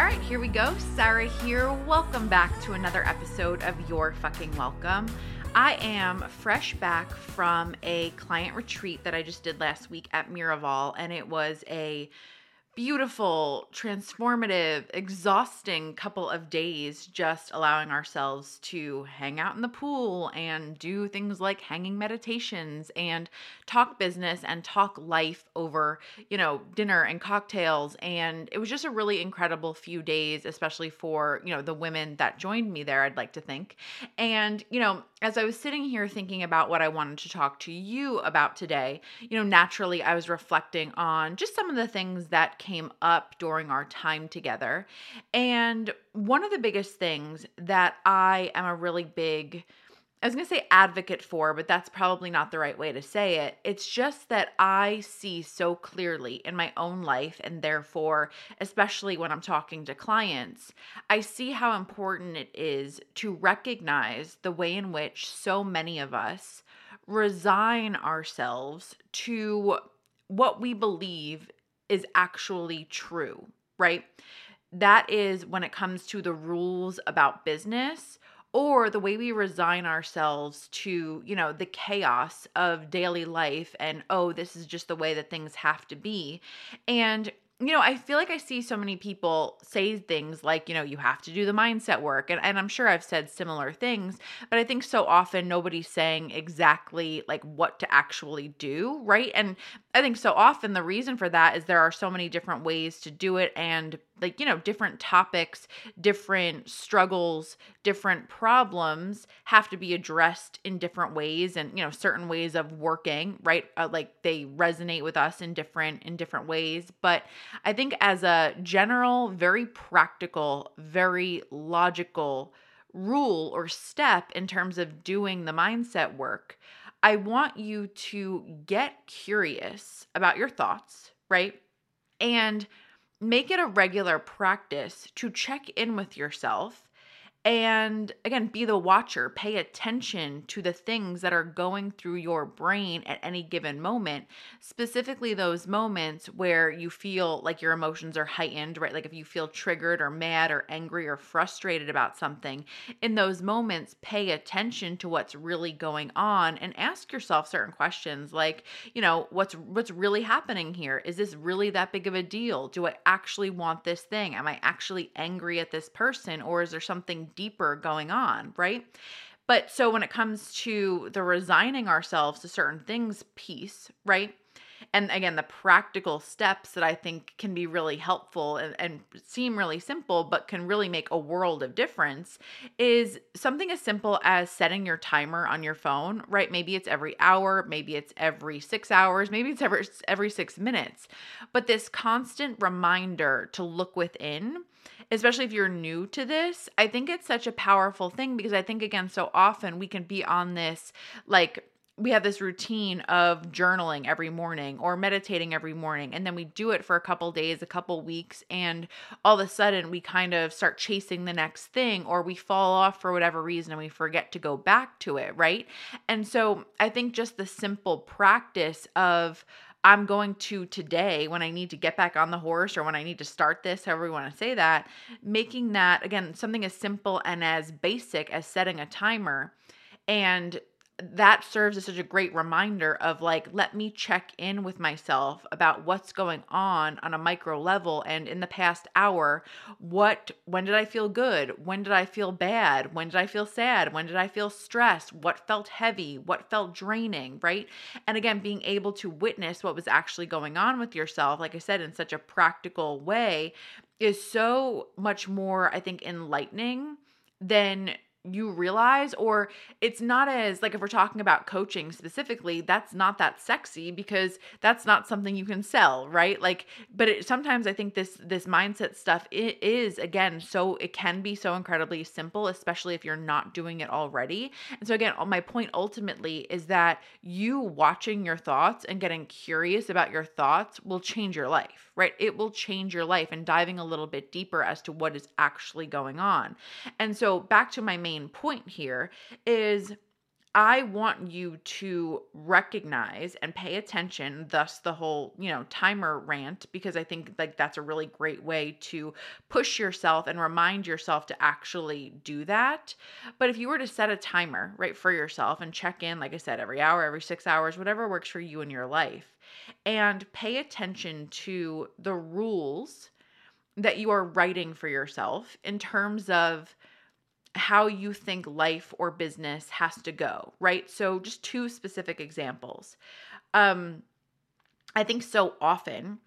All right, here we go. Sarah here. Welcome back to another episode of Your Fucking Welcome. I am fresh back from a client retreat that I just did last week at Miraval, and it was a beautiful, transformative, exhausting couple of days just allowing ourselves to hang out in the pool and do things like hanging meditations and talk business and talk life over, you know, dinner and cocktails. And it was just a really incredible few days, especially for, you know, the women that joined me there, I'd like to think. And, you know, as I was sitting here thinking about what I wanted to talk to you about today, you know, naturally I was reflecting on just some of the things that came up during our time together. And one of the biggest things that I am a really big I was going to say advocate for, but that's probably not the right way to say it. It's just that I see so clearly in my own life, and therefore, especially when I'm talking to clients, I see how important it is to recognize the way in which so many of us resign ourselves to what we believe is actually true, right? That is when it comes to the rules about business or the way we resign ourselves to, you know, the chaos of daily life and oh, this is just the way that things have to be. And you know, I feel like I see so many people say things like, you know, you have to do the mindset work. And, and I'm sure I've said similar things, but I think so often nobody's saying exactly like what to actually do, right? And I think so often the reason for that is there are so many different ways to do it. And like you know different topics different struggles different problems have to be addressed in different ways and you know certain ways of working right? Uh, like they resonate with us in different in different ways. But i think as a general very practical very logical rule or step in terms of doing the mindset work i want you to get curious about your thoughts right? And make it a regular practice to check in with yourself and again, be the watcher, pay attention to the things that are going through your brain at any given moment, specifically those moments where you feel like your emotions are heightened, right? Like if you feel triggered or mad or angry or frustrated about something, in those moments, pay attention to what's really going on and ask yourself certain questions like, you know, what's what's really happening here? Is this really that big of a deal? Do I actually want this thing? Am I actually angry at this person or is there something deeper going on, right? But so when it comes to the resigning ourselves to certain things piece, right? And again, the practical steps that I think can be really helpful and, and, seem really simple, but can really make a world of difference is something as simple as setting your timer on your phone, right? Maybe it's every hour, maybe it's every six hours, maybe it's every, every six minutes. But this constant reminder to look within especially if you're new to this, I think it's such a powerful thing because I think, again, so often we can be on this like, we have this routine of journaling every morning or meditating every morning and then we do it for a couple days a couple weeks and all of a sudden we kind of start chasing the next thing or we fall off for whatever reason and we forget to go back to it right? And so i think just the simple practice of I'm going to today when I need to get back on the horse or when I need to start this, however we want to say that, making that again something as simple and as basic as setting a timer and that serves as such a great reminder of like let me check in with myself about what's going on on a micro level. And in the past hour what when did i feel good? When did i feel bad? When did i feel sad? When did i feel stressed? What felt heavy? What felt draining right? And again being able to witness what was actually going on with yourself like i said in such a practical way is so much more i think enlightening than you realize or it's not as like if we're talking about coaching specifically that's not that sexy because that's not something you can sell right? Like but it, sometimes i think this this mindset stuff it is again so it can be so incredibly simple especially if you're not doing it already. And so again my point ultimately is that you watching your thoughts and getting curious about your thoughts will change your life right it will change your life and diving a little bit deeper as to what is actually going on and so back to my main point here is I want you to recognize and pay attention, thus the whole, you know, timer rant, because I think like that's a really great way to push yourself and remind yourself to actually do that. But if you were to set a timer, right, for yourself and check in, like I said, every hour, every six hours, whatever works for you in your life, and pay attention to the rules that you are writing for yourself in terms of how you think life or business has to go, right? So just two specific examples. Um I think so often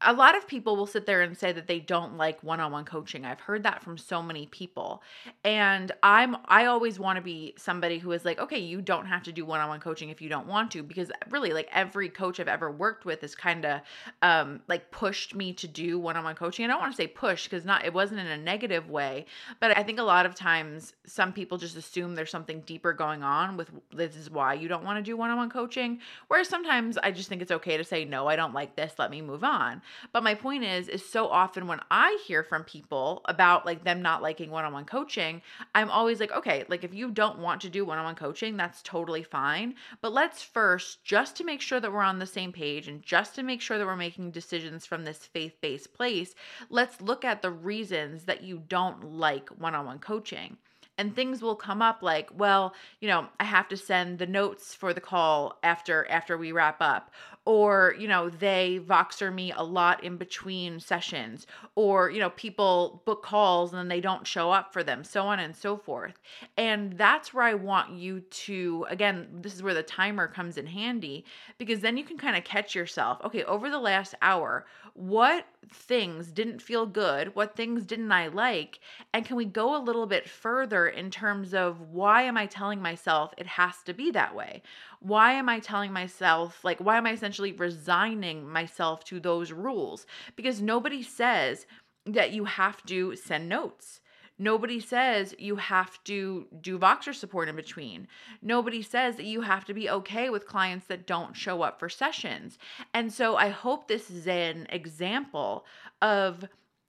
a lot of people will sit there and say that they don't like one-on-one coaching. I've heard that from so many people. And I'm I always want to be somebody who is like, okay, you don't have to do one-on-one coaching if you don't want to because really like every coach I've ever worked with is kind of um like pushed me to do one-on-one coaching. I don't want to say push because not it wasn't in a negative way, but I think a lot of times some people just assume there's something deeper going on with this is why you don't want to do one-on-one coaching, whereas sometimes I just think it's okay to say no, I don't like this, let me move on. But my point is, is so often when I hear from people about like them not liking one on one coaching, I'm always like, okay, like if you don't want to do one on one coaching, that's totally fine. But let's first, just to make sure that we're on the same page and just to make sure that we're making decisions from this faith based place, let's look at the reasons that you don't like one on one coaching and things will come up like well you know i have to send the notes for the call after after we wrap up. Or you know they voxer me a lot in between sessions. Or you know people book calls and then they don't show up for them so on and so forth. And that's where i want you to again this is where the timer comes in handy because then you can kind of catch yourself okay over the last hour what things didn't feel good what things didn't i like and can we go a little bit further in terms of why am I telling myself it has to be that way? Why am I telling myself, like, why am I essentially resigning myself to those rules? Because nobody says that you have to send notes. Nobody says you have to do Voxer support in between. Nobody says that you have to be okay with clients that don't show up for sessions. And so I hope this is an example of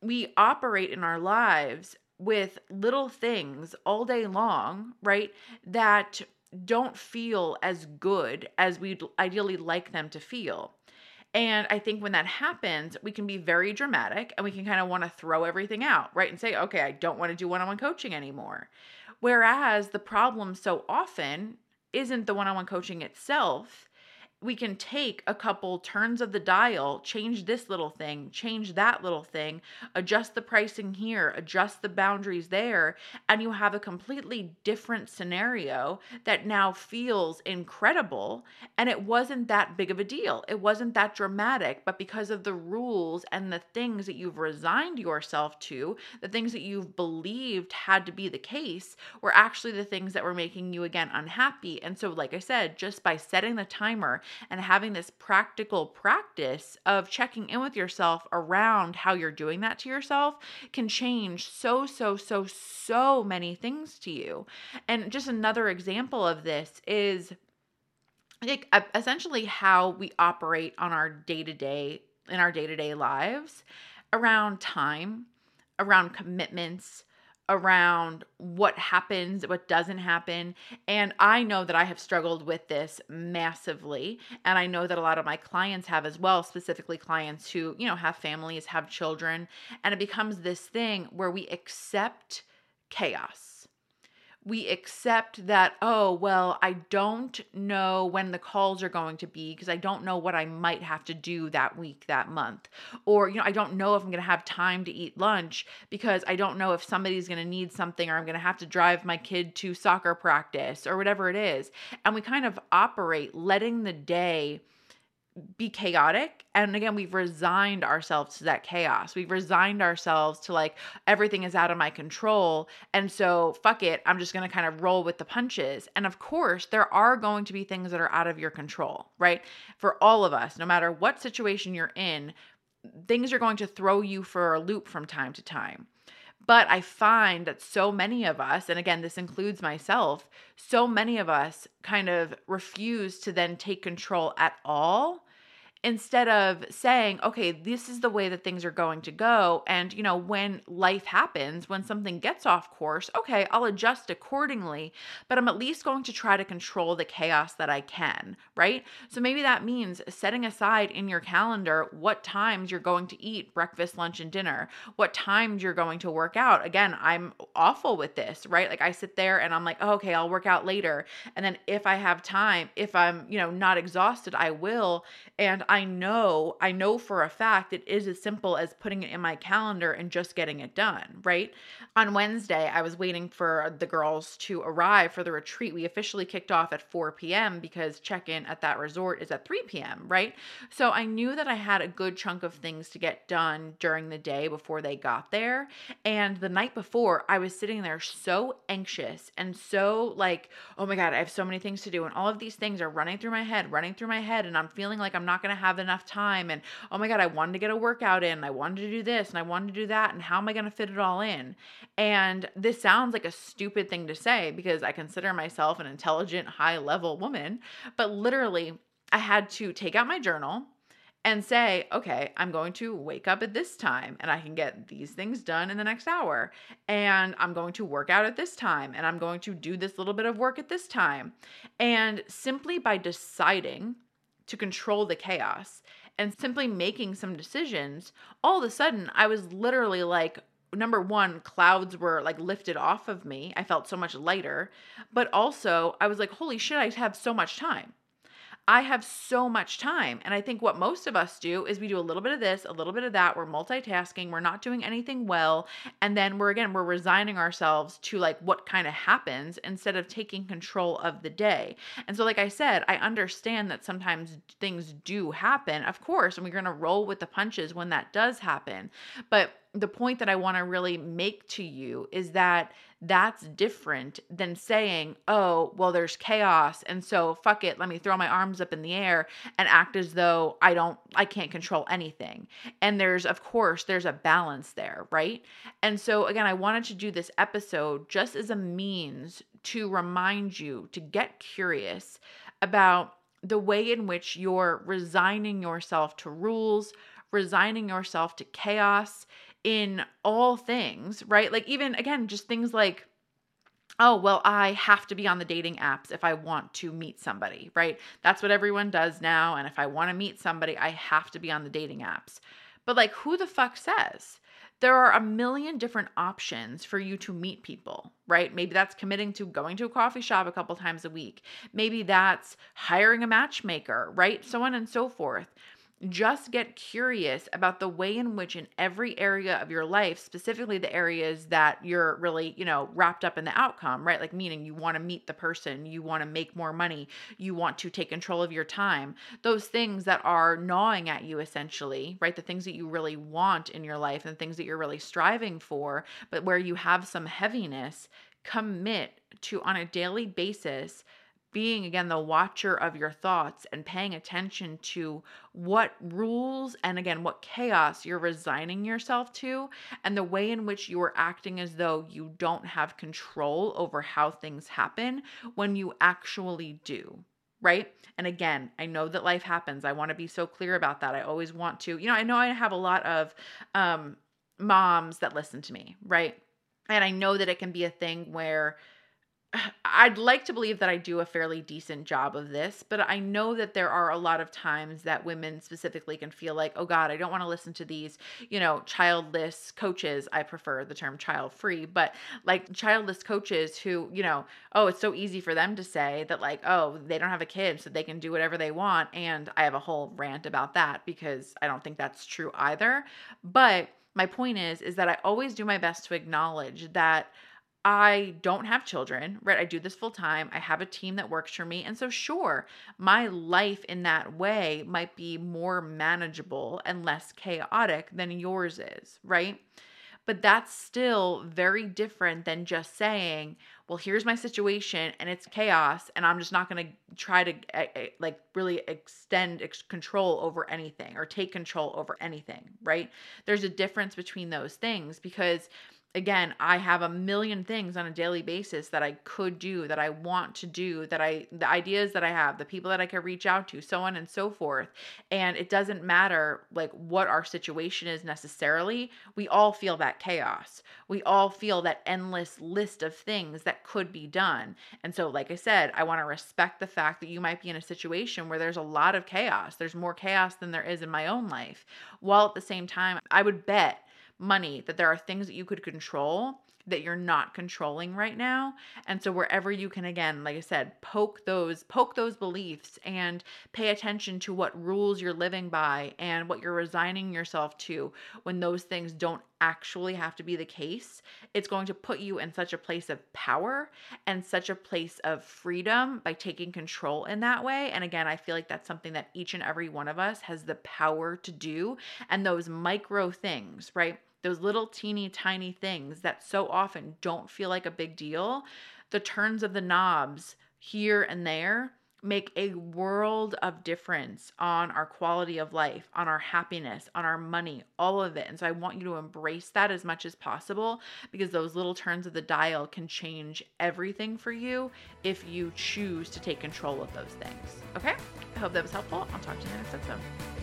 we operate in our lives with little things all day long, right? That don't feel as good as we'd ideally like them to feel. And I think when that happens, we can be very dramatic and we can kind of want to throw everything out, right? And say, okay, I don't want to do one on one coaching anymore. Whereas the problem so often isn't the one on one coaching itself, we can take a couple turns of the dial, change this little thing, change that little thing, adjust the pricing here, adjust the boundaries there, and you have a completely different scenario that now feels incredible. And it wasn't that big of a deal. It wasn't that dramatic, but because of the rules and the things that you've resigned yourself to, the things that you've believed had to be the case, were actually the things that were making you again unhappy. And so, like I said, just by setting the timer and having this practical practice of checking in with yourself around how you're doing that to yourself can change so, so, so, so many things to you. And just another example of this is like essentially how we operate on our day to day in our day to day lives around time, around commitments, around what happens, what doesn't happen. And I know that I have struggled with this massively. And I know that a lot of my clients have as well, specifically clients who, you know, have families, have children. And it becomes this thing where we accept chaos we accept that, oh, well, I don't know when the calls are going to be because I don't know what I might have to do that week, that month. Or, you know, I don't know if I'm going to have time to eat lunch because I don't know if somebody's going to need something or I'm going to have to drive my kid to soccer practice or whatever it is. And we kind of operate letting the day be chaotic. And again we've resigned ourselves to that chaos. We've resigned ourselves to like everything is out of my control. And so fuck it i'm just going to kind of roll with the punches. And of course there are going to be things that are out of your control right? For all of us no matter what situation you're in things are going to throw you for a loop from time to time. But I find that so many of us, and again, this includes myself, so many of us kind of refuse to then take control at all instead of saying, okay, this is the way that things are going to go. And, you know, when life happens, when something gets off course, okay, I'll adjust accordingly, but I'm at least going to try to control the chaos that I can, right? So maybe that means setting aside in your calendar what times you're going to eat breakfast, lunch, and dinner, what times you're going to work out. Again, I'm awful with this, right? Like I sit there and I'm like, oh, okay, I'll work out later. And then if I have time, if I'm, you know, not exhausted, I will. And I know, I know for a fact it is as simple as putting it in my calendar and just getting it done, right? On Wednesday, I was waiting for the girls to arrive for the retreat. We officially kicked off at 4 p.m. because check in at that resort is at 3 p.m., right? So I knew that I had a good chunk of things to get done during the day before they got there. And the night before, I was sitting there so anxious and so like, oh my God, I have so many things to do. And all of these things are running through my head, running through my head. And I'm feeling like I'm not going to have enough time and oh my god i wanted to get a workout in i wanted to do this and i wanted to do that and how am i going to fit it all in and this sounds like a stupid thing to say because i consider myself an intelligent high level woman but literally i had to take out my journal and say, okay, I'm going to wake up at this time and I can get these things done in the next hour. And I'm going to work out at this time and I'm going to do this little bit of work at this time. And simply by deciding to control the chaos and simply making some decisions, all of a sudden I was literally like, number one, clouds were like lifted off of me. I felt so much lighter. But also, I was like, holy shit, I have so much time. I have so much time. And I think what most of us do is we do a little bit of this, a little bit of that. We're multitasking. We're not doing anything well. And then we're, again, we're resigning ourselves to like what kind of happens instead of taking control of the day. And so, like I said, I understand that sometimes things do happen, of course, and we're going to roll with the punches when that does happen. But the point that I want to really make to you is that that's different than saying, oh, well, there's chaos. And so fuck it, let me throw my arms up in the air and act as though I don't, I can't control anything. And there's, of course, there's a balance there, right? And so, again, I wanted to do this episode just as a means to remind you to get curious about the way in which you're resigning yourself to rules, resigning yourself to chaos in all things, right? Like, even again, just things like, oh, well, I have to be on the dating apps if I want to meet somebody, right? That's what everyone does now. And if I want to meet somebody, I have to be on the dating apps. But, like, who the fuck says? There are a million different options for you to meet people, right? Maybe that's committing to going to a coffee shop a couple times a week. Maybe that's hiring a matchmaker, right? So on and so forth just get curious about the way in which in every area of your life specifically the areas that you're really you know wrapped up in the outcome right? Like meaning you want to meet the person you want to make more money you want to take control of your time. Those things that are gnawing at you essentially right? The things that you really want in your life and things that you're really striving for but where you have some heaviness commit to on a daily basis being again the watcher of your thoughts and paying attention to what rules and again what chaos you're resigning yourself to and the way in which you are acting as though you don't have control over how things happen when you actually do right? And again i know that life happens. I want to be so clear about that. I always want to you know i know i have a lot of um moms that listen to me right? And i know that it can be a thing where I'd like to believe that I do a fairly decent job of this, but I know that there are a lot of times that women specifically can feel like, oh God, I don't want to listen to these, you know, childless coaches. I prefer the term child free, but like childless coaches who, you know, oh, it's so easy for them to say that, like, oh, they don't have a kid, so they can do whatever they want. And I have a whole rant about that because I don't think that's true either. But my point is, is that I always do my best to acknowledge that I don't have children, right? I do this full time. I have a team that works for me. And so, sure, my life in that way might be more manageable and less chaotic than yours is, right? But that's still very different than just saying, well, here's my situation and it's chaos, and I'm just not going to try to eh, eh, like really extend control over anything or take control over anything, right? There's a difference between those things because again, I have a million things on a daily basis that I could do, that I want to do, that I, the ideas that I have, the people that I can reach out to, so on and so forth. And it doesn't matter like what our situation is necessarily. We all feel that chaos. We all feel that endless list of things that could be done. And so, like I said, I want to respect the fact that you might be in a situation where there's a lot of chaos. There's more chaos than there is in my own life. While at the same time, I would bet money that there are things that you could control that you're not controlling right now. And so wherever you can again like i said poke those poke those beliefs and pay attention to what rules you're living by and what you're resigning yourself to when those things don't actually have to be the case it's going to put you in such a place of power and such a place of freedom by taking control in that way. And again i feel like that's something that each and every one of us has the power to do. And those micro things right those little teeny tiny things that so often don't feel like a big deal, the turns of the knobs here and there make a world of difference on our quality of life, on our happiness, on our money, all of it. And so I want you to embrace that as much as possible because those little turns of the dial can change everything for you if you choose to take control of those things. Okay? I hope that was helpful. I'll talk to you in the next episode.